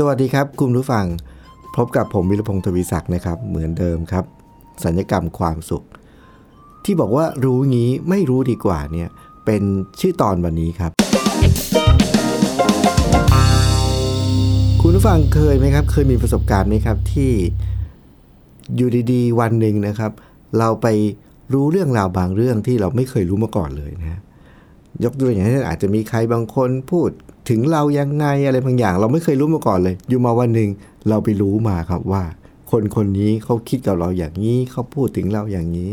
สวัสดีครับคุณผู้ฟัง พบกับผมวิรพงศ์ทวีศักดิ์นะครับ เหมือนเดิมครับ สัญญกรรมความสุข ที่บอกว่ารู้งี้ไม่รู้ดีกว่าเนี่ยเป็นชื่อตอนวันนี้ครับ คุณผู้ฟังเคยไหมครับ เคยมีประสบการณ์ไหมครับที่อยู่ดีๆ วันหนึ่งนะครับ เราไปรู้เรื่องราวบางเรื่องที่เราไม่เคยรู้มาก่อนเลยนะ ยกตัวอย่างเช่นอาจจะมีใครบางคนพูด ถึงเรายังไงอะไรบางอย่าง เราไม่เคยรู้มาก่อนเลย อยู่มาวันหนึ่งเราไปรู้มาครับว่า คนคนนี้เขาคิดกับเราอย่างนี้เขาพูดถึงเราอย่างนี้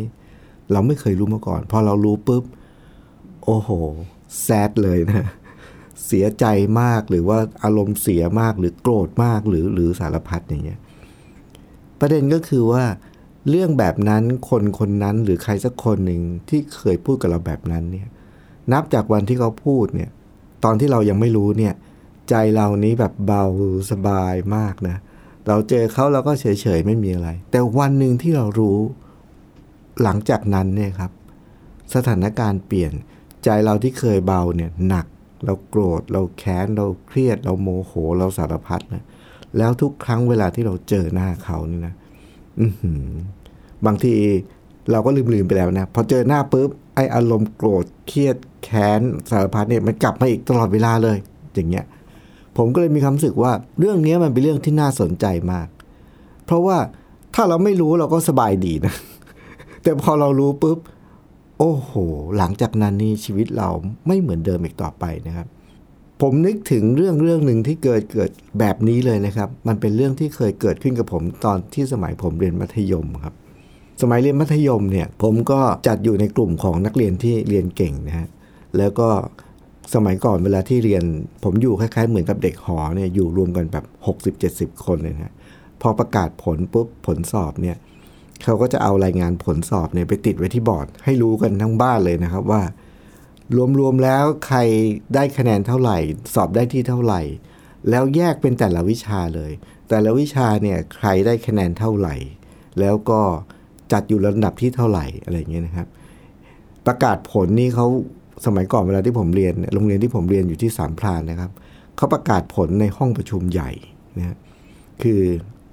เราไม่เคยรู้มาก่อน พอเรารู้ปุ๊บ โอ้โหแซดเลยนะเสียใจมากหรือว่าอารมณ์เสียมากหรือโกรธมากหรือหรือสารพัดอย่างเงี้ยประเด็นก็คือว่า เรื่องแบบนั้นคนคนนั้นหรือใครสักคนหนึ่งที่เคยพูดกับเราแบบนั้นเนี่ย นับจากวันที่เขาพูดเนี่ย ตอนที่เรายังไม่รู้เนี่ยใจเรานี้แบบเบาสบายมากนะ เราเจอเขาเราก็เฉยๆไม่มีอะไร แต่วันหนึ่งที่เรารู้หลังจากนั้นเนี่ยครับ สถานการณ์เปลี่ยนใจเราที่เคยเบาเนี่ยหนัก เราโกรธเราแค้นเราเครียด เราโมโหเราสารพัดนะแล้วทุกครั้งเวลาที่เราเจอหน้าเขานี่นะบางทีเราก็ลืมๆไปแล้วนะ พอเจอหน้าปุ๊บ ไออารมณ์โกรธเครียดแค้นสารพัดเนี่ยมันกลับมาอีกตลอดเวลาเลย อย่างเงี้ยผมก็เลยมีความรู้สึกว่าเรื่องนี้มันเป็นเรื่องที่น่าสนใจมาก เพราะว่าถ้าเราไม่รู้เราก็สบายดีนะ แต่พอเรารู้ปุ๊บ โอ้โห หลังจากนั้นนี่ชีวิตเราไม่เหมือนเดิมอีกต่อไปนะครับ ผมนึกถึงเรื่องเรื่องหนึ่งที่เกิดเกิดแบบนี้เลยนะครับ มันเป็นเรื่องที่เคยเกิดขึ้นกับผมตอนที่สมัยผมเรียนมัธยมครับ สมัยเรียนมัธยมเนี่ยผมก็จัดอยู่ในกลุ่มของนักเรียนที่เรียนเก่งนะฮะแล้วก็สมัยก่อนเวลาที่เรียน ผมอยู่คล้ายๆเหมือนกับเด็กหอเนี่ยอยู่รวมกันแบบ 60-70 คนเลยนะพอประกาศผลปุ๊บผลสอบเนี่ยเขาก็จะเอารายงานผลสอบเนี่ยไปติดไว้ที่บอร์ด ให้รู้กันทั้งบ้านเลยนะครับว่า รวมๆแล้วใครได้คะแนนเท่าไหร่ สอบได้ที่เท่าไหร่ แล้วแยกเป็นแต่ละวิชาเลย แต่ละวิชาเนี่ยใครได้คะแนนเท่าไหร่ แล้วก็ จัดอยู่ลำดับที่เท่าไหร่อะไรอย่างเงี้ยนะครับ ประกาศผลนี่เขาสมัยก่อนเวลาที่ผมเรียนโรงเรียนที่ผมเรียนอยู่ที่สามพรานนะครับเขาประกาศผลในห้องประชุมใหญ่นะฮะคือ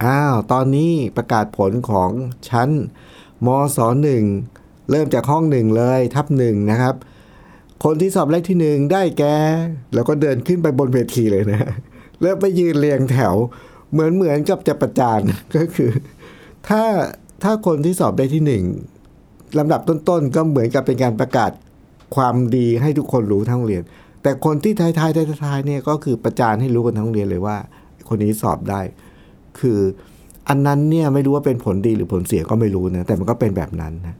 อ้าวตอนนี้ประกาศผลของชั้นมศหนึ่งเริ่มจากห้องหนึ่งเลยทับหนึ่งนะครับ คนที่สอบเลขที่หนึ่งได้แกแล้วก็เดินขึ้นไปบนเวทีเลยนะแล้วไปยืนเรียงแถว เหมือนเหมือนกับจะประจานก็คือ ถ้า ถ้าคนที่สอบได้ที่หนึ่งลำดับต้นๆ ก็เหมือนกับเป็นการประกาศความดีให้ทุกคนรู้ทั้งโรงเรียน แต่คนที่ท้ายๆท้ายๆเนี่ยก็คือประจานให้รู้กันทั้งโรงเรียนเลยว่า คนนี้สอบได้ คืออันนั้นเนี่ยไม่รู้ว่าเป็นผลดีหรือผลเสียก็ไม่รู้นะแต่มันก็เป็นแบบนั้นนะ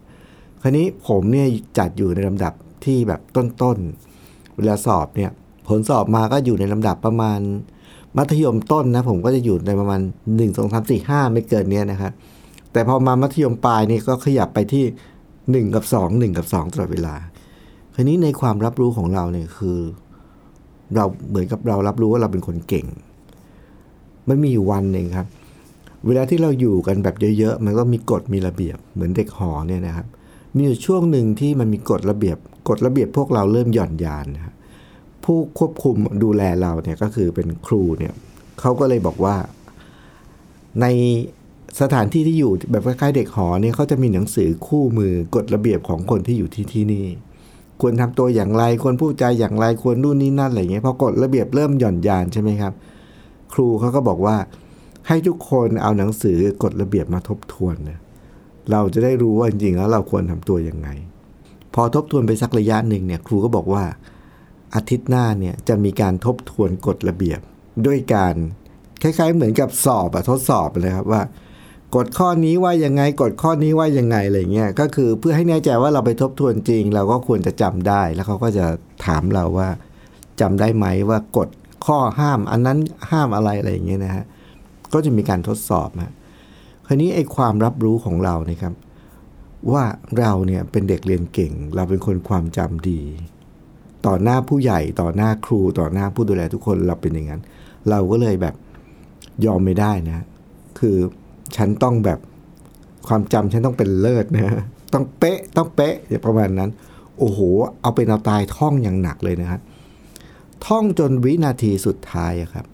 คราวนี้ผมเนี่ยจัดอยู่ในลำดับที่แบบต้นๆ เวลาสอบเนี่ยผลสอบมาก็อยู่ในลำดับประมาณ มัธยมต้นนะผมก็จะอยู่ในประมาณ 1 2 3 4 5 ไม่เกินเนี้ยนะครับ แต่พอมามัธยมปลายนี่ก็ขยับไปที่ 1 กับ 2 1 กับ 2ตลอดเวลาคราวนี้ในความรับรู้ของเราเนี่ยคือ เราเหมือนกับเรารับรู้ว่าเราเป็นคนเก่ง มันมีอยู่วันหนึ่งครับ เวลาที่เราอยู่กันแบบเยอะๆ มันก็มีกฎมีระเบียบ เหมือนเด็กหอเนี่ยนะครับ มีอยู่ช่วงหนึ่งที่มันมีกฎระเบียบกฎระเบียบพวกเราเริ่มหย่อนยานนะครับผู้ควบคุมดูแลเราเนี่ยก็คือเป็นครูเนี่ยเขาก็เลยบอกว่าใน สถานที่ที่อยู่แบบคล้ายๆเด็กหอเนี่ยเขาจะมีหนังสือคู่มือกฎระเบียบของคนที่อยู่ที่ที่นี่ ควรทำตัวอย่างไร ควรพูดจอย่างไรควรนู่นนี่นั่นอะไรเงี้ยพอกฎระเบียบเริ่มหย่อนยานใช่ไหมครับ ครูเขาก็บอกว่า ให้ทุกคนเอาหนังสือกฎระเบียบมาทบทวนนะเราจะได้รู้ว่าจริงๆแล้วเราควรทำตัวยังไง พอทบทวนไปสักระยะหนึ่งเนี่ยครูก็บอกว่า อาทิตย์หน้าเนี่ยจะมีการทบทวนกฎระเบียบ ด้วยการคล้ายๆเหมือนกับสอบอะทดสอบเลยครับว่า กฎข้อนี้ว่ายังไงกฎข้อนี้ว่ายังไงอะไรเงี้ยก็คือเพื่อให้แน่ใจว่าเราไปทบทวนจริง เราก็ควรจะจำได้แล้วเขาก็จะถามเราว่าจำได้ไหมว่ากฎข้อห้าม อันนั้นห้ามอะไรอะไรอย่างเงี้ยนะฮะก็จะมีการทดสอบฮะคราวนี้ไอ้ความรับรู้ของเรานี่ครับ ว่าเราเนี่ยเป็นเด็กเรียนเก่ง เราเป็นคนความจำดี ต่อหน้าผู้ใหญ่ต่อหน้าครูต่อหน้าผู้ดูแลทุกคนเราเป็นอย่างนั้น เราก็เลยแบบยอมไม่ได้นะ คือ ฉันต้องแบบความจำฉันต้องเป็นเลิศนะต้องเป๊ะต้องเป๊ะอย่ประมาณนั้น โอ้โห เอาเป็นเอาตายท่องอย่างหนักเลยนะครับท่องจนวินาทีสุดท้ายครับ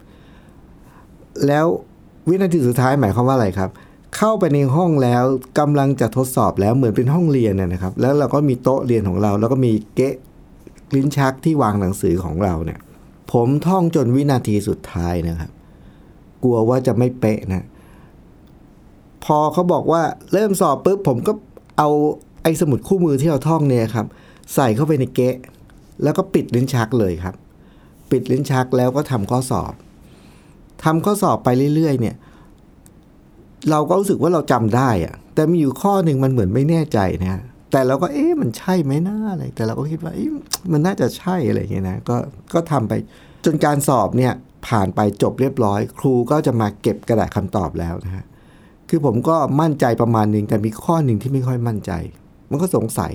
แล้ววินาทีสุดท้ายหมายความว่าอะไรครับ เข้าไปในห้องแล้วกำลังจะทดสอบแล้วเหมือนเป็นห้องเรียนนะนะครับ แล้วเราก็มีโต๊ะเรียนของเรา แล้วก็มีเกะลิ้นชักที่วางหนังสือของเราเนี่ย ผมท่องจนวินาทีสุดท้ายนะครับ กลัวว่าจะไม่เป๊ะนะ พอเขาบอกว่าเริ่มสอบปุ๊บผมก็เอาไอ้สมุดคู่มือที่เราท่องเนี่ยครับ ใส่เข้าไปในเกะ แล้วก็ปิดลิ้นชักเลยครับ ปิดลิ้นชักแล้วก็ทำข้อสอบทำข้อสอบไปเรื่อยๆ เนี่ย เราก็รู้สึกว่าเราจำได้อะแต่มีอยู่ข้อหนึ่งมันเหมือนไม่แน่ใจนะฮะแต่เราก็เอ๊ะมันใช่ไหมน่าอะไร แต่เราก็คิดว่าเอ๊ะมันน่าจะใช่อะไรอย่างเงี้ยนะก็ก็ทำไปจนการสอบเนี่ยผ่านไปจบเรียบร้อย ครูก็จะมาเก็บกระดาษคำตอบแล้วนะฮะ คือผมก็มั่นใจประมาณหนึ่งแต่มีข้อหนึ่งที่ไม่ค่อยมั่นใจ มันก็สงสัย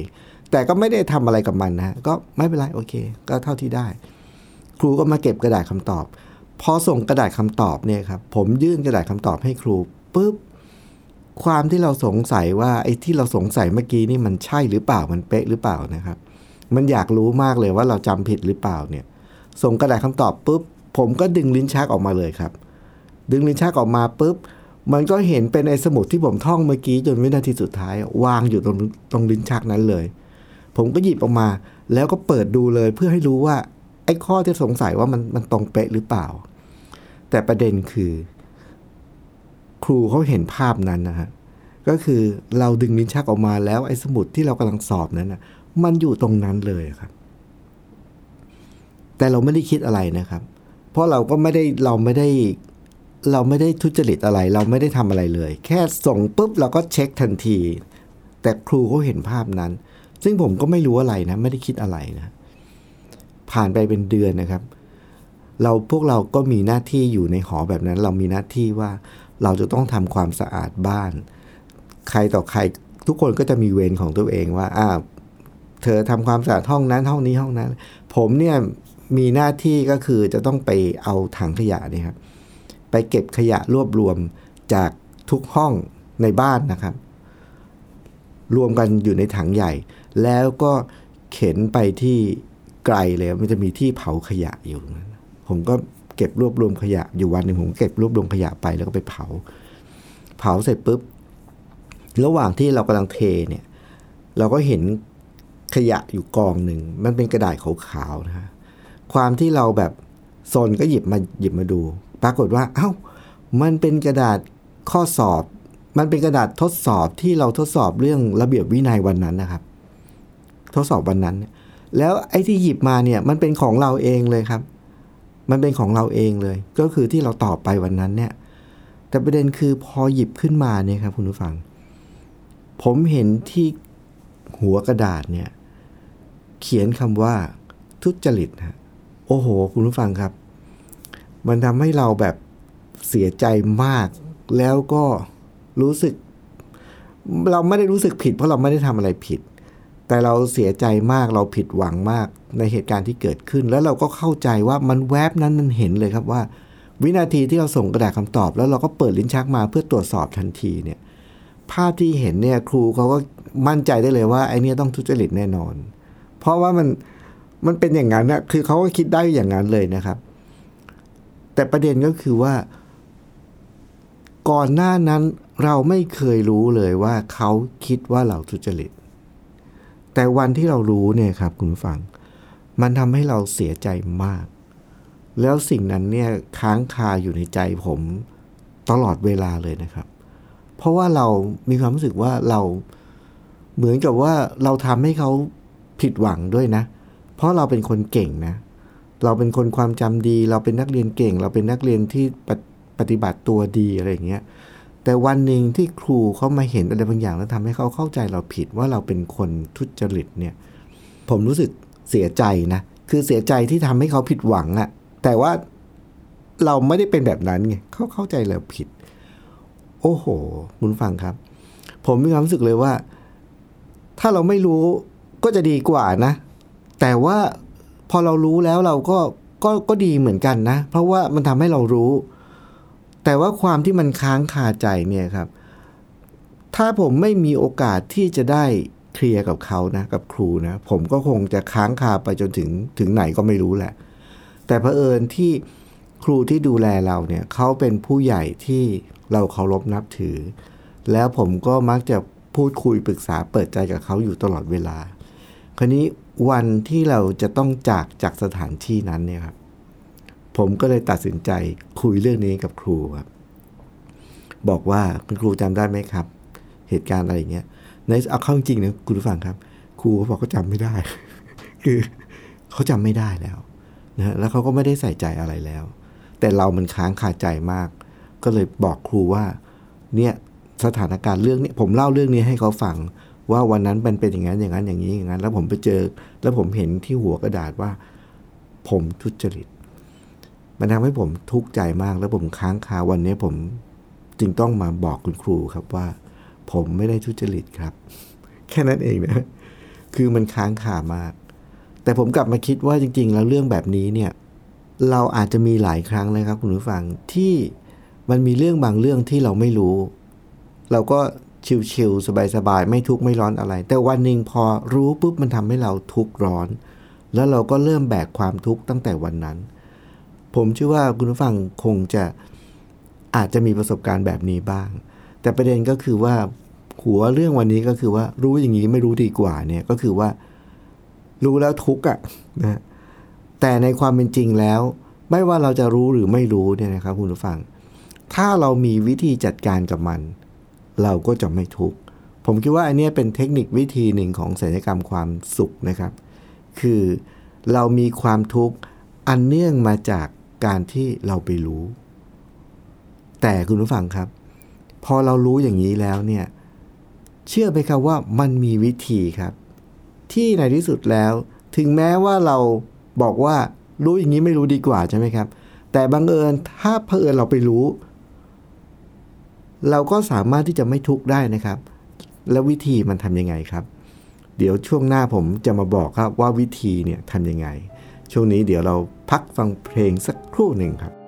แต่ก็ไม่ได้ทำอะไรกับมันนะก็ไม่เป็นไรโอเค ก็เท่าที่ได้ ครูก็มาเก็บกระดาษคำตอบ พอส่งกระดาษคำตอบเนี่ยครับผมยื่นกระดาษคำตอบให้ครูปุ๊บความที่เราสงสัยว่าไอ้ที่เราสงสัยเมื่อกี้นี่มันใช่หรือเปล่ามันเป๊ะหรือเปล่านะครับ มันอยากรู้มากเลยว่าเราจำผิดหรือเปล่าเนี่ย ส่งกระดาษคำตอบปุ๊บผมก็ดึงลิ้นชักออกมาเลยครับ ดึงลิ้นชักออกมาปุ๊บ มันก็เห็นเป็นไอ้สมุดที่ผมท่องเมื่อกี้จนวินาทีสุดท้าย วางอยู่ตรงตรงลิ้นชักนั้นเลย ผมก็หยิบออกมา แล้วก็เปิดดูเลยเพื่อให้รู้ว่า ไอ้ข้อที่สงสัยว่ามันมันตรงเป๊ะหรือเปล่า แต่ประเด็นคือ ครูเขาเห็นภาพนั้นนะฮะก็คือเราดึงลิ้นชักออกมาแล้วไอ้สมุดที่เรากำลังสอบนั้นนะมันอยู่ตรงนั้นเลยครับ แต่เราไม่ได้คิดอะไรนะครับ เพราะเราก็ไม่ได้เราไม่ได้ เราไม่ได้ทุจริตอะไร เราไม่ได้ทำอะไรเลย แค่ส่งปุ๊บเราก็เช็คทันที แต่ครูเขาเห็นภาพนั้น ซึ่งผมก็ไม่รู้อะไรนะ ไม่ได้คิดอะไรนะ ผ่านไปเป็นเดือนนะครับ เราพวกเราก็มีหน้าที่อยู่ในหอแบบนั้น เรามีหน้าที่ว่าเราจะต้องทำความสะอาดบ้าน ใครต่อใครทุกคนก็จะมีเวรของตัวเองว่าอ่าเธอทำความสะอาดห้องนั้นห้องนี้ห้องนั้น ผมเนี่ยมีหน้าที่ก็คือจะต้องไปเอาถังขยะนี่ครับ ไปเก็บขยะรวบรวมจากทุกห้องในบ้านนะครับ รวมกันอยู่ในถังใหญ่ แล้วก็เข็นไปที่ไกลเลยมันจะมีที่เผาขยะอยู่ ผมก็เก็บรวบรวมขยะอยู่วันหนึ่งผมเก็บรวบรวมขยะไปแล้วก็ไปเผา เผาเสร็จปุ๊บ ระหว่างที่เรากำลังเทเนี่ย เราก็เห็นขยะอยู่กองหนึ่ง มันเป็นกระดาษขาวๆนะฮะความที่เราแบบโซนก็หยิบมาหยิบมาดู ปรากฏว่าเอ้ามันเป็นกระดาษข้อสอบ มันเป็นกระดาษทดสอบที่เราทดสอบเรื่องระเบียบวินัยวันนั้นนะครับ ทดสอบวันนั้น แล้วไอ้ที่หยิบมาเนี่ยมันเป็นของเราเองเลยครับ มันเป็นของเราเองเลย ก็คือที่เราตอบไปวันนั้นเนี่ย แต่ประเด็นคือพอหยิบขึ้นมาเนี่ยครับคุณผู้ฟัง ผมเห็นที่หัวกระดาษเนี่ย เขียนคำว่าทุจริตฮะโอ้โห คุณผู้ฟังครับ มันทำให้เราแบบเสียใจมาก แล้วก็รู้สึก เราไม่ได้รู้สึกผิด เพราะเราไม่ได้ทำอะไรผิด แต่เราเสียใจมากเราผิดหวังมากในเหตุการณ์ที่เกิดขึ้น แล้วเราก็เข้าใจว่ามันแวบนั้นมันเห็นเลยครับว่า วินาทีที่เราส่งกระดาษคำตอบ แล้วเราก็เปิดลิ้นชักมาเพื่อตรวจสอบทันทีเนี่ยภาพที่เห็นเนี่ยครูเขาก็มั่นใจได้เลยว่าไอ้นี่ต้องทุจริตแน่นอน เพราะว่ามันมันเป็นอย่างนั้นนะคือเขาก็คิดได้อย่างนั้นเลยนะครับ แต่ประเด็นก็คือว่า ก่อนหน้านั้นเราไม่เคยรู้เลยว่าเขาคิดว่าเราทุจริต แต่วันที่เรารู้เนี่ยครับคุณผู้ฟัง มันทำให้เราเสียใจมาก แล้วสิ่งนั้นเนี่ยค้างคาอยู่ในใจผมตลอดเวลาเลยนะครับ เพราะว่าเรามีความรู้สึกว่าเราเหมือนกับว่าเราทำให้เขาผิดหวังด้วยนะ เพราะเราเป็นคนเก่งนะ เราเป็นคนความจำดี เราเป็นนักเรียนเก่ง เราเป็นนักเรียนที่ปฏิปฏิบัติตัวดีอะไรอย่างเงี้ยแต่วันหนึ่งที่ครูเขามาเห็นอะไรบางอย่างแล้วทำให้เขาเข้าใจเราผิดว่าเราเป็นคนทุจริตเนี่ยผมรู้สึกเสียใจนะคือเสียใจที่ทำให้เขาผิดหวังอะแต่ว่าเราไม่ได้เป็นแบบนั้นไงเขาเข้าใจเราผิด โอ้โห คุณฟังครับ ผมมีความรู้สึกเลยว่า ถ้าเราไม่รู้ก็จะดีกว่านะ แต่ว่า พอเรารู้แล้วเราก็ก็ก็ดีเหมือนกันนะ เพราะว่ามันทำให้เรารู้ แต่ว่าความที่มันค้างคาใจเนี่ยครับ ถ้าผมไม่มีโอกาสที่จะได้เคลียร์กับเขานะกับครูนะผมก็คงจะค้างคาไปจนถึงถึงไหนก็ไม่รู้แหละ แต่เผอิญที่ครูที่ดูแลเราเนี่ยเขาเป็นผู้ใหญ่ที่เราเคารพนับถือ แล้วผมก็มักจะพูดคุยปรึกษาเปิดใจกับเขาอยู่ตลอดเวลา คราวนี้ วันที่เราจะต้องจากจากสถานที่นั้นเนี่ยครับ ผมก็เลยตัดสินใจคุยเรื่องนี้กับครูครับ บอกว่าคุณครูจำได้ไหมครับ เหตุการณ์อะไรอย่างเงี้ยในเอาเข้าจริงนะคุณผู้ฟังครับ ครูเขาบอกเขาจำไม่ได้ คือเขาจำไม่ได้แล้วนะฮะแล้วเขาก็ไม่ได้ใส่ใจอะไรแล้ว แต่เรามันค้างคาใจมาก ก็เลยบอกครูว่า เนี่ยสถานการณ์เรื่องนี้ผมเล่าเรื่องนี้ให้เขาฟัง ว่าวันนั้นมันเป็นอย่างนั้นอย่างนั้นอย่างนี้อย่างนั้น แล้วผมไปเจอ แล้วผมเห็นที่หัวกระดาษว่า ผมทุจริต มันทำให้ผมทุกข์ใจมาก แล้วผมค้างคาวันนี้ผมจึงต้องมาบอกคุณครูครับว่า ผมไม่ได้ทุจริตครับ แค่นั้นเองนะ คือมันค้างคามาก แต่ผมกลับมาคิดว่าจริง ๆ แล้วเรื่องแบบนี้เนี่ย เราอาจจะมีหลายครั้งนะครับ คุณผู้ฟังที่มันมีเรื่องบางเรื่องที่เราไม่รู้ เราก็ ชิลๆสบายๆไม่ทุกข์ไม่ร้อนอะไร แต่วันหนึ่งพอรู้ปุ๊บมันทำให้เราทุกข์ร้อน แล้วเราก็เริ่มแบกความทุกข์ตั้งแต่วันนั้น ผมเชื่อว่าคุณผู้ฟังคงจะอาจจะมีประสบการณ์แบบนี้บ้าง แต่ประเด็นก็คือว่าหัวเรื่องวันนี้ก็คือว่ารู้อย่างนี้ไม่รู้ดีกว่าเนี่ยก็คือว่า รู้แล้วทุกข์อะนะแต่ในความเป็นจริงแล้ว ไม่ว่าเราจะรู้หรือไม่รู้เนี่ยนะครับคุณผู้ฟัง ถ้าเรามีวิธีจัดการกับมัน เราก็จะไม่ทุกข์ผมคิดว่าอันนี้เป็นเทคนิควิธีหนึ่งของศัลยกรรมความสุขนะครับ คือเรามีความทุกข์อันเนื่องมาจากการที่เราไปรู้ แต่คุณผู้ฟังครับ พอเรารู้อย่างนี้แล้วเนี่ย เชื่อไหมครับว่ามันมีวิธีครับ ที่ในที่สุดแล้ว ถึงแม้ว่าเราบอกว่ารู้อย่างนี้ไม่รู้ดีกว่าใช่ไหมครับ แต่บังเอิญถ้าเผอิญเราไปรู้ เราก็สามารถที่จะไม่ทุกข์ได้นะครับ แล้ววิธีมันทำยังไงครับ เดี๋ยวช่วงหน้าผมจะมาบอกครับว่าวิธีเนี่ยทำยังไง ช่วงนี้เดี๋ยวเราพักฟังเพลงสักครู่หนึ่งครับ「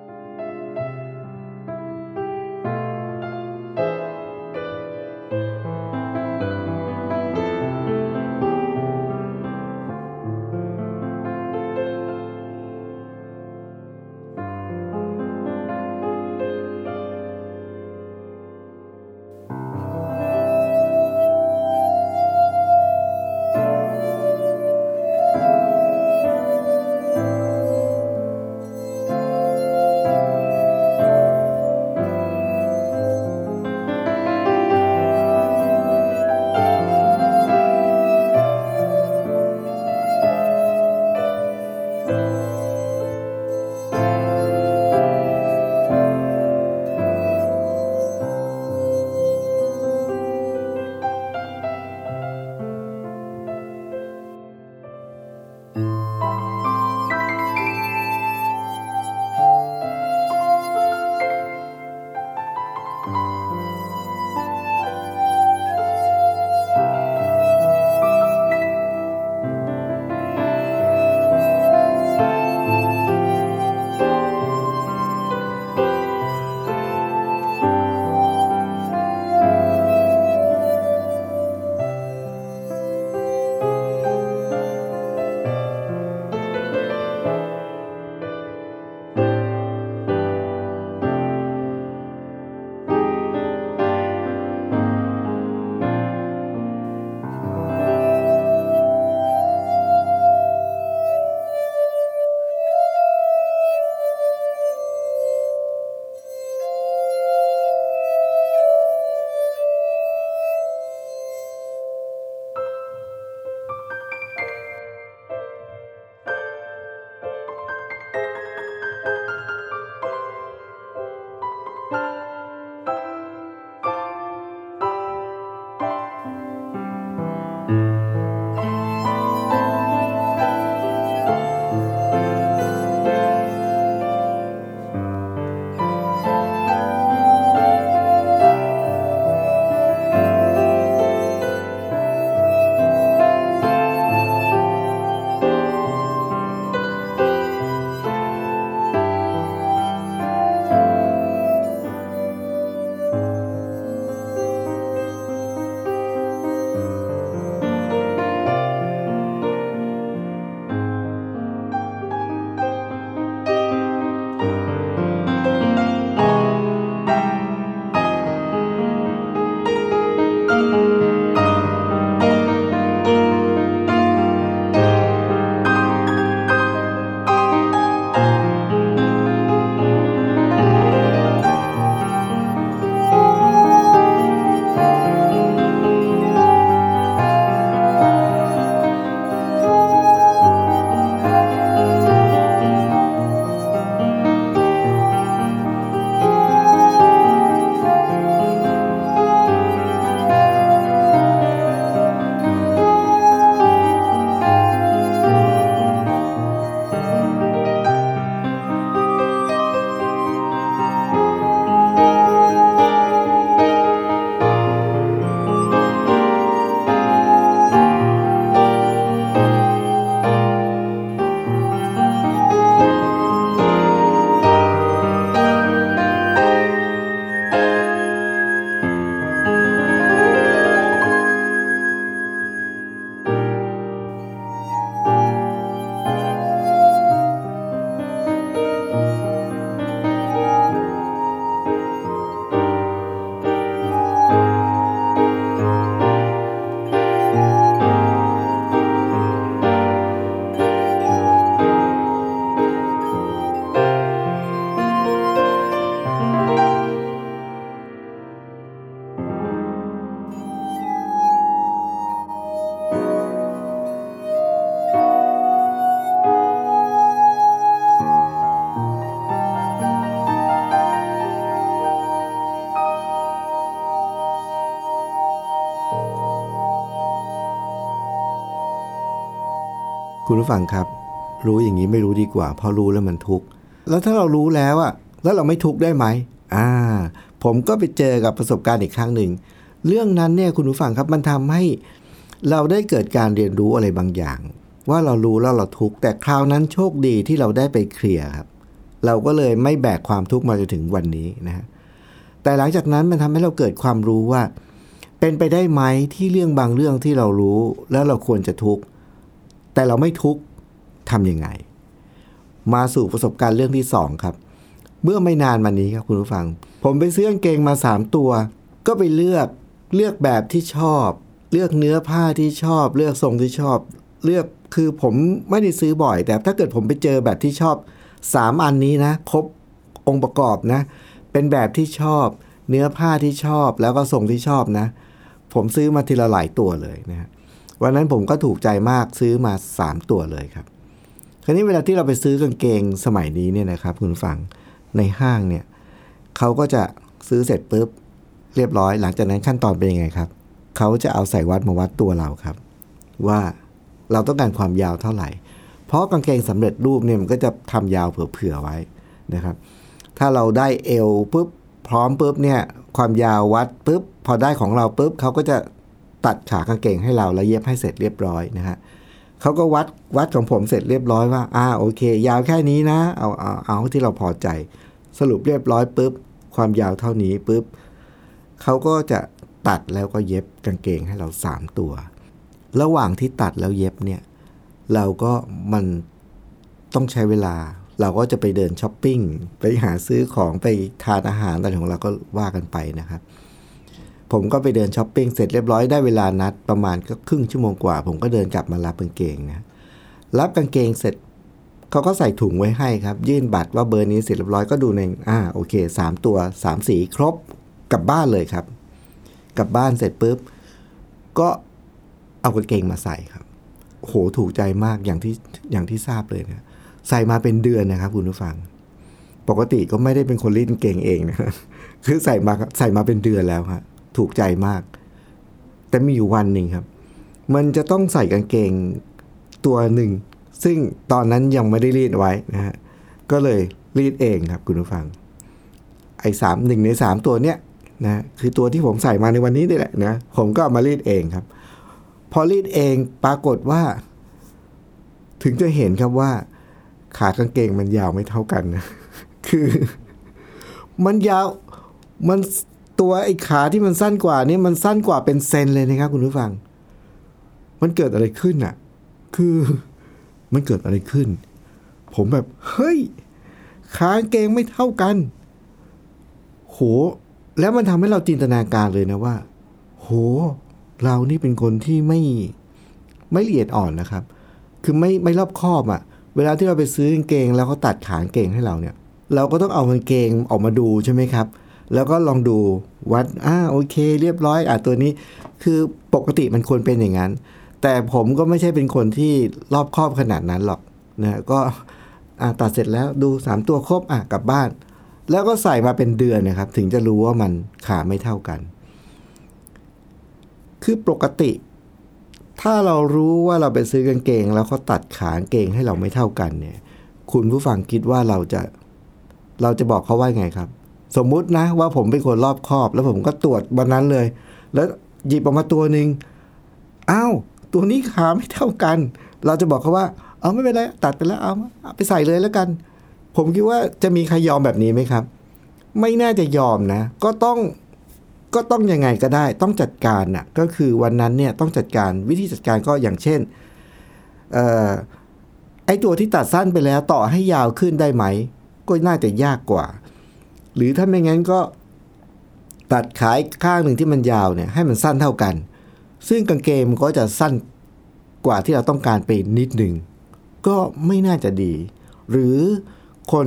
คุณผู้ฟังครับ รู้อย่างนี้ไม่รู้ดีกว่า เพราะรู้แล้วมันทุกข์แล้วถ้าเรารู้แล้วอะแล้วเราไม่ทุกข์ได้ไหมอ่า ผมก็ไปเจอกับประสบการณ์อีกครั้งหนึ่งเรื่องนั้นเนี่ยคุณผู้ฟังครับมันทำให้เราได้เกิดการเรียนรู้อะไรบางอย่าง ว่าเรารู้แล้วเราทุกข์แต่คราวนั้นโชคดีที่เราได้ไปเคลียร์ครับ เราก็เลยไม่แบกความทุกข์มาจนถึงวันนี้นะฮะแต่หลังจากนั้นมันทำให้เราเกิดความรู้ว่า เป็นไปได้ไหมที่เรื่องบางเรื่องที่เรารู้ แล้วเราควรจะทุกข์ แต่เราไม่ทุกข์ทำยังไง มาสู่ประสบการณ์เรื่องที่สองครับ เมื่อไม่นานมานี้ครับคุณผู้ฟัง ผมไปซื้อกางเกงมาสามตัว ก็ไปเลือกเลือกแบบที่ชอบ เลือกเนื้อผ้าที่ชอบ เลือกทรงที่ชอบ เลือกคือผมไม่ได้ซื้อบ่อย แต่ถ้าเกิดผมไปเจอแบบที่ชอบสามอันนี้นะ ครบองค์ประกอบนะ เป็นแบบที่ชอบ เนื้อผ้าที่ชอบแล้วก็ทรงที่ชอบนะ ผมซื้อมาทีละหลายตัวเลยนะฮะ วันนั้นผมก็ถูกใจมากซื้อมา 3 ตัวเลยครับ คราวนี้เวลาที่เราไปซื้อกางเกงสมัยนี้เนี่ยนะครับคุณฟังในห้างเนี่ยเขาก็จะซื้อเสร็จปุ๊บเรียบร้อย หลังจากนั้นขั้นตอนเป็นยังไงครับ เขาจะเอาใส่วัดมาวัดตัวเราครับ ว่าเราต้องการความยาวเท่าไหร่ เพราะกางเกงสำเร็จรูปเนี่ยมันก็จะทำยาวเผื่อๆไว้นะครับ ถ้าเราได้เอวปุ๊บพร้อมปุ๊บเนี่ยความยาววัดปุ๊บพอได้ของเราปุ๊บเขาก็จะ ตัดขากางเกงให้เราแล้วเย็บให้เสร็จเรียบร้อยนะฮะเขาก็วัดวัดของผมเสร็จเรียบร้อยว่าอ่าโอเค ยาวแค่นี้นะเอาเอาเอาที่เราพอใจ สรุปเรียบร้อยปุ๊บความยาวเท่านี้ปุ๊บเขาก็จะตัดแล้วก็เย็บกางเกงให้เราสามตัว ระหว่างที่ตัดแล้วเย็บเนี่ยเราก็มันต้องใช้เวลา เราก็จะไปเดินช้อปปิ้ง ไปหาซื้อของไปทานอาหารอะไรของเราก็ว่ากันไปนะครับ ผมก็ไปเดินช้อปปิ้งเสร็จเรียบร้อยได้เวลานัดประมาณก็ครึ่งชั่วโมงกว่า ผมก็เดินกลับมารับกางเกงนะรับกางเกงเสร็จเขาก็ใส่ถุงไว้ให้ครับ ยื่นบัตรว่าเบอร์นี้เสร็จเรียบร้อยก็ดูในอ่าโอเคสามตัวสามสีครบกลับบ้านเลยครับ กลับบ้านเสร็จปุ๊บ ก็เอากางเกงมาใส่ครับโหถูกใจมากอย่างที่อย่างที่ทราบเลยนะใส่มาเป็นเดือนนะครับ คุณผู้ฟัง ปกติก็ไม่ได้เป็นคนรีดกางเกงเองนะคือใส่มาใส่มาเป็นเดือนแล้วครับ ถูกใจมาก แต่มีอยู่วันหนึ่งครับ มันจะต้องใส่กางเกงตัวหนึ่ง ซึ่งตอนนั้นยังไม่ได้รีดไว้นะฮะก็เลยรีดเองครับคุณผู้ฟัง ไอ้สามหนึ่งในสามตัวเนี้ยนะคือตัวที่ผมใส่มาในวันนี้นี่แหละนะผมก็เอามารีดเองครับ พอรีดเองปรากฏว่า ถึงจะเห็นครับว่า ขากางเกงมันยาวไม่เท่ากันนะคือ มันยาวมัน ตัวไอ้ขาที่มันสั้นกว่านี่มันสั้นกว่าเป็นเซนเลยนะครับคุณผู้ฟัง มันเกิดอะไรขึ้นอะ คือมันเกิดอะไรขึ้น ผมแบบ เฮ้ย ขาเกงไม่เท่ากัน โห แล้วมันทำให้เราจินตนาการเลยนะว่า โห เรานี่เป็นคนที่ไม่ไม่ละเอียดอ่อนนะครับ คือไม่ไม่รอบคอบอะ่ะ เวลาที่เราไปซื้อกางเกงแล้วเขาตัดขากางเกงให้เราเนี่ย เราก็ต้องเอากางเกงออกมาดูใช่ไหมครับ แล้วก็ลองดูวัดอ่าโอเค เรียบร้อยอะตัวนี้ คือปกติมันควรเป็นอย่างนั้น แต่ผมก็ไม่ใช่เป็นคนที่รอบคอบขนาดนั้นหรอกนะก็อะตัดเสร็จแล้วดูสามตัวครบอะกลับบ้าน แล้วก็ใส่มาเป็นเดือนนะครับ ถึงจะรู้ว่ามันขาไม่เท่ากัน คือปกติ ถ้าเรารู้ว่าเราไปซื้อกางเกง แล้วเขาตัดขากางเกงให้เราไม่เท่ากันเนี่ย คุณผู้ฟังคิดว่าเราจะ เราจะบอกเขาว่าไงครับ สมมุตินะ ว่าผมเป็นคนรอบคอบ แล้วผมก็ตรวจวันนั้นเลย แล้วหยิบออกมาตัวหนึ่งอ้าวตัวนี้ขาไม่เท่ากัน เราจะบอกเขาว่า เอาไม่เป็นไรตัดไปแล้วเอาเอาไปใส่เลยแล้วกัน ผมคิดว่าจะมีใครยอมแบบนี้ไหมครับ ไม่น่าจะยอมนะ ก็ต้องก็ต้องยังไงก็ได้ต้องจัดการน่ะก็คือวันนั้นเนี่ยต้องจัดการวิธีจัดการก็อย่างเช่นออไอตัวที่ตัดสั้นไปแล้วต่อให้ยาวขึ้นได้ไหม ก็น่าจะยากกว่า หรือถ้าไม่งั้นก็ตัดขายข้างหนึ่งที่มันยาวเนี่ยให้มันสั้นเท่ากัน ซึ่งกางเกงมันก็จะสั้นกว่าที่เราต้องการไปนิดหนึ่งก็ไม่น่าจะดี หรือคน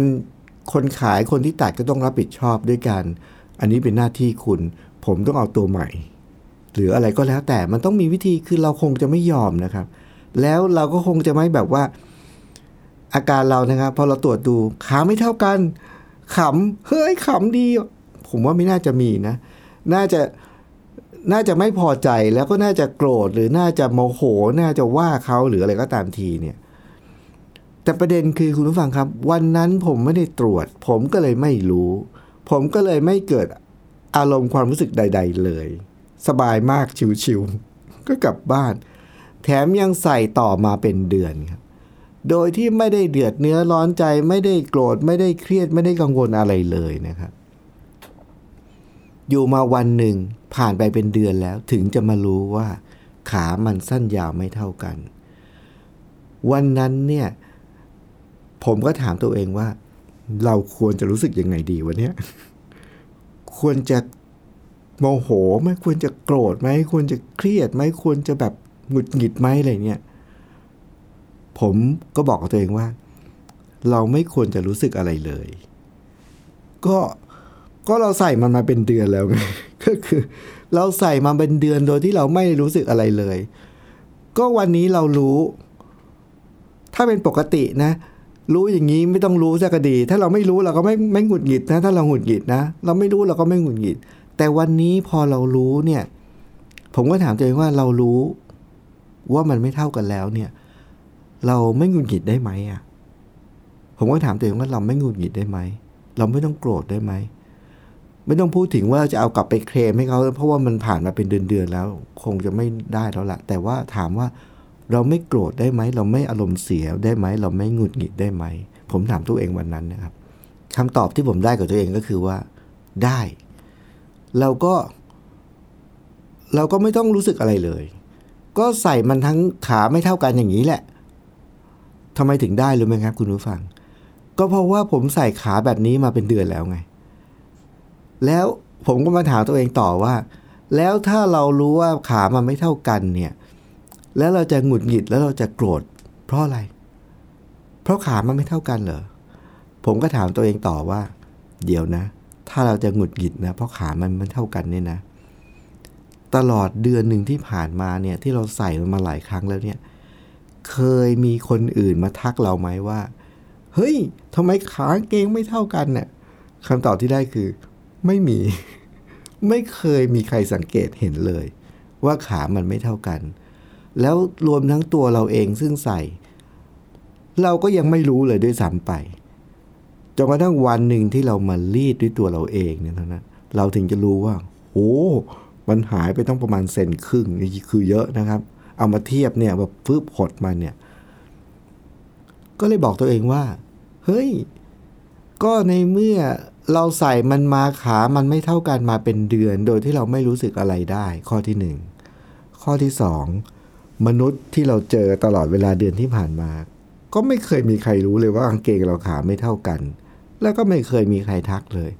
คนขายคนที่ตัดก็ต้องรับผิดชอบด้วยกัน อันนี้เป็นหน้าที่คุณ ผมต้องเอาตัวใหม่ หรืออะไรก็แล้วแต่มันต้องมีวิธีคือเราคงจะไม่ยอมนะครับ แล้วเราก็คงจะไม่แบบว่า อาการเรานะครับพอเราตรวจดูขาไม่เท่ากัน ขำเฮ้ยขำดี ผมว่าไม่น่าจะมีนะ น่าจะน่าจะไม่พอใจแล้วก็น่าจะโกรธหรือน่าจะโมโห น่าจะว่าเขาหรืออะไรก็ตามทีเนี่ย แต่ประเด็นคือคุณผู้ฟังครับ วันนั้นผมไม่ได้ตรวจ ผมก็เลยไม่รู้ ผมก็เลยไม่เกิดอารมณ์ความรู้สึกใด ๆ เลย สบายมากชิวๆก็กลับบ้าน แถมยังใส่ต่อมาเป็นเดือนครับ โดยที่ไม่ได้เดือดเนื้อร้อนใจ ไม่ได้โกรธไม่ได้เครียดไม่ได้กังวลอะไรเลยนะครับ อยู่มาวันหนึ่งผ่านไปเป็นเดือนแล้วถึงจะมารู้ว่าขามันสั้นยาวไม่เท่ากัน วันนั้นเนี่ยผมก็ถามตัวเองว่า เราควรจะรู้สึกยังไงดีวันนี้ควรจะโมโหไหมควรจะโกรธไหมควรจะเครียดไหมควรจะแบบหงุดหงิดไหมอะไรเนี่ย ผมก็บอกกับตัวเองว่า เราไม่ควรจะรู้สึกอะไรเลย ก็ก็เราใส่มันมาเป็นเดือนแล้วไงก็คือ เราใส่มาเป็นเดือนโดยที่เราไม่รู้สึกอะไรเลย ก็วันนี้เรารู้ ถ้าเป็นปกตินะ รู้อย่างนี้ไม่ต้องรู้สักดี ถ้าเราไม่รู้เราก็ไม่ไม่หงุดหงิดนะ ถ้าเราหงุดหงิดนะ เราไม่รู้เราก็ไม่หงุดหงิด แต่วันนี้พอเรารู้เนี่ย ผมก็ถามตัวเองว่าเรารู้ว่ามันไม่เท่ากันแล้วเนี่ย เราไม่หงุดหงิดได้ไหมอะ ผมก็ถามตัวเองว่าเราไม่หงุดหงิดได้ไหม เราไม่ต้องโกรธได้ไหม ไม่ต้องพูดถึงว่าจะเอากลับไปเคลมให้เขาเพราะว่ามันผ่านมาเป็นเดือนๆแล้ว คงจะไม่ได้แล้วละแต่ว่าถามว่าเราไม่โกรธได้ไหม เราไม่อารมณ์เสียได้ไหม เราไม่หงุดหงิดได้ไหม ผมถามตัวเองวันนั้นนะครับคำตอบที่ผมได้กับตัวเองก็คือว่า ได้ เราก็ เราก็ไม่ต้องรู้สึกอะไรเลย ก็ใส่มันทั้งขาไม่เท่ากันอย่างนี้แหละ ทำไมถึงได้รู้ไหมครับ คุณผู้ฟัง ก็เพราะว่าผมใส่ขาแบบนี้มาเป็นเดือนแล้วไง แล้วผมก็มาถามตัวเองต่อว่า แล้วถ้าเรารู้ว่าขามันไม่เท่ากันเนี่ย แล้วเราจะหงุดหงิดแล้วเราจะโกรธ เพราะอะไร เพราะขามันไม่เท่ากันเหรอ ผมก็ถามตัวเองต่อว่า เดี๋ยวนะ ถ้าเราจะหงุดหงิดนะ เพราะขามันไม่เท่ากันเนี่ยนะ ตลอดเดือนหนึ่งที่ผ่านมาเนี่ยที่เราใส่มันมาหลายครั้งแล้วเนี่ย เคยมีคนอื่นมาทักเราไหมว่า เฮ้ยทำไมขาเกงไม่เท่ากันเนี่ยคำตอบที่ได้คือ ไม่มี ไม่เคยมีใครสังเกตเห็นเลย ว่าขามันไม่เท่ากัน แล้วรวมทั้งตัวเราเองซึ่งใส่ เราก็ยังไม่รู้เลยด้วยซ้ำไปจนกระทั่งวันหนึ่งที่เรามารีดด้วยตัวเราเองเนี่ยนั้นเราถึงจะรู้ว่าโอ้มันหายไปต้องประมาณเซนครึ่งนี่คือเยอะนะครับ เอามาเทียบเนี่ยแบบฟืบหดมาเนี่ย ก็เลยบอกตัวเองว่า เฮ้ย ก็ในเมื่อเราใส่มันมาขามันไม่เท่ากันมาเป็นเดือน โดยที่เราไม่รู้สึกอะไรได้ ข้อที่หนึ่งข้อที่สองมนุษย์ที่เราเจอตลอดเวลาเดือนที่ผ่านมา ก็ไม่เคยมีใครรู้เลยว่ากางเกงเราขาไม่เท่ากัน แล้วก็ไม่เคยมีใครทักเลย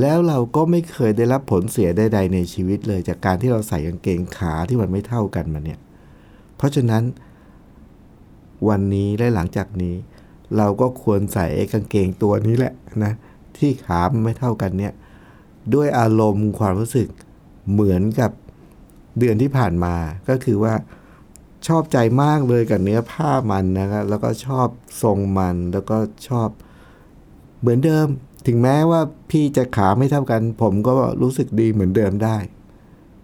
แล้วเราก็ไม่เคยได้รับผลเสียใดๆในชีวิตเลย จากการที่เราใส่กางเกงขาที่มันไม่เท่ากันมาเนี่ย เพราะฉะนั้น วันนี้และหลังจากนี้ เราก็ควรใส่กางเกงตัวนี้แหละนะที่ขามไม่เท่ากันเนี่ยด้วยอารมณ์ความรู้สึกเหมือนกับเดือนที่ผ่านมาก็คือว่าชอบใจมากเลยกับเนื้อผ้ามันนะครับแล้วก็ชอบทรงมันแล้วก็ชอบเหมือนเดิม ถึงแม้ว่าพี่จะขาไม่เท่ากัน ผมก็รู้สึกดีเหมือนเดิมได้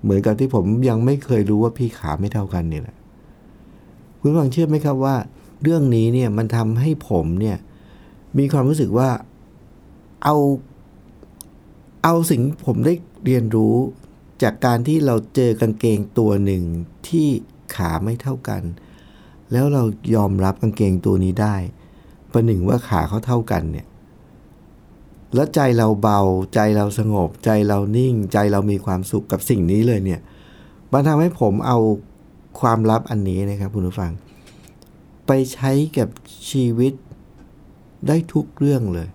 เหมือนกับที่ผมยังไม่เคยรู้ว่าพี่ขาไม่เท่ากันนี่แหละ คุณฟังเชื่อไหมครับว่า เรื่องนี้เนี่ยมันทำให้ผมเนี่ยมีความรู้สึกว่าเอาเอาสิ่งผมได้เรียนรู้จากการที่เราเจอกางเกงตัวหนึ่งที่ขาไม่เท่ากัน แล้วเรายอมรับกางเกงตัวนี้ได้ ประหนึ่งว่าขาเขาเท่ากันเนี่ยแล้วใจเราเบาใจเราสงบ ใจเรานิ่ง ใจเรามีความสุขกับสิ่งนี้เลยเนี่ยมันทำให้ผมเอา ความลับอันนี้นะครับคุณผู้ฟัง ไปใช้กับชีวิตได้ทุกเรื่องเลย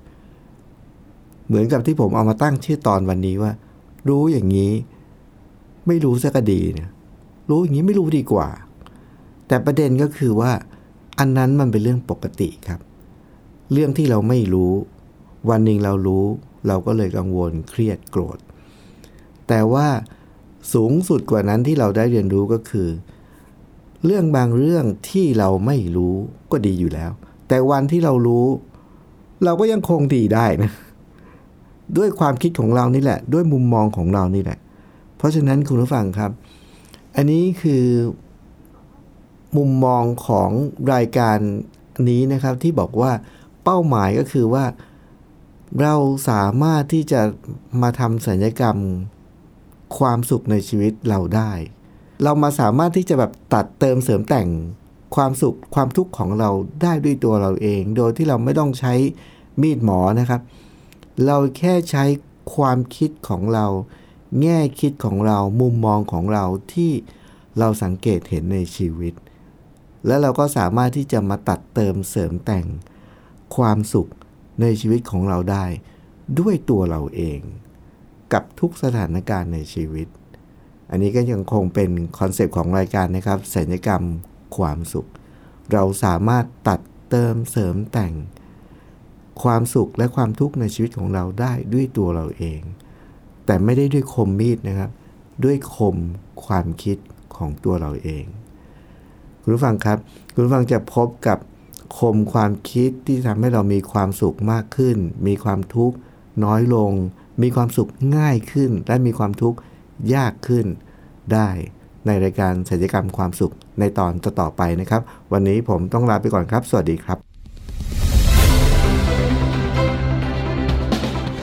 เหมือนกับที่ผมเอามาตั้งชื่อตอนวันนี้ว่า รู้อย่างนี้ ไม่รู้สักดีเนี่ยรู้อย่างนี้ไม่รู้ดีกว่า แต่ประเด็นก็คือว่า อันนั้นมันเป็นเรื่องปกติครับ เรื่องที่เราไม่รู้ วันหนึ่งเรารู้ เราก็เลยกังวลเครียดโกรธ แต่ว่าสูงสุดกว่านั้นที่เราได้เรียนรู้ก็คือ เรื่องบางเรื่องที่เราไม่รู้ก็ดีอยู่แล้ว แต่วันที่เรารู้ เราก็ยังคงดีได้นะ ด้วยความคิดของเรานี่แหละ ด้วยมุมมองของเรานี่แหละ เพราะฉะนั้นคุณผู้ฟังครับ อันนี้คือมุมมองของรายการนี้นะครับที่บอกว่าเป้าหมายก็คือว่าเราสามารถที่จะมาทำสัญญกรรมความสุขในชีวิตเราได้ เรามาสามารถที่จะแบบตัดเติมเสริมแต่งความสุขความทุกข์ของเราได้ด้วยตัวเราเอง โดยที่เราไม่ต้องใช้มีดหมอนะครับ เราแค่ใช้ความคิดของเรา แง่คิดของเรามุมมองของเราที่เราสังเกตเห็นในชีวิต แล้วเราก็สามารถที่จะมาตัดเติมเสริมแต่งความสุขในชีวิตของเราได้ ด้วยตัวเราเอง กับทุกสถานการณ์ในชีวิต อันนี้ก็ยังคงเป็น concept ของรายการนะครับศัลยกรรมความสุข เราสามารถตัดเติมเสริมแต่ง ความสุขและความทุกข์ในชีวิตของเราได้ด้วยตัวเราเอง แต่ไม่ได้ด้วยคมมีดนะครับ ด้วยคมความคิดของตัวเราเอง คุณผู้ฟังครับ คุณผู้ฟังจะพบกับคมความคิดที่ทำให้เรามีความสุขมากขึ้น มีความทุกข์น้อยลง มีความสุขง่ายขึ้น และมีความทุกข์ ยากขึ้นได้ในรายการศัลยกรรมความสุขในตอนต่อๆไปนะครับ วันนี้ผมต้องลาไปก่อนครับ สวัสดีครับ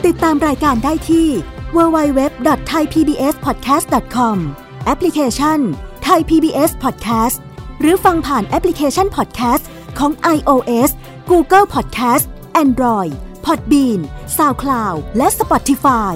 ติดตามรายการได้ที่ www.thaipbspodcast.com แอปพลิเคชัน Thai PBS Podcast หรือฟังผ่านแอปพลิเคชัน Podcast ของ iOS Google Podcast Android Podbean SoundCloud และ Spotify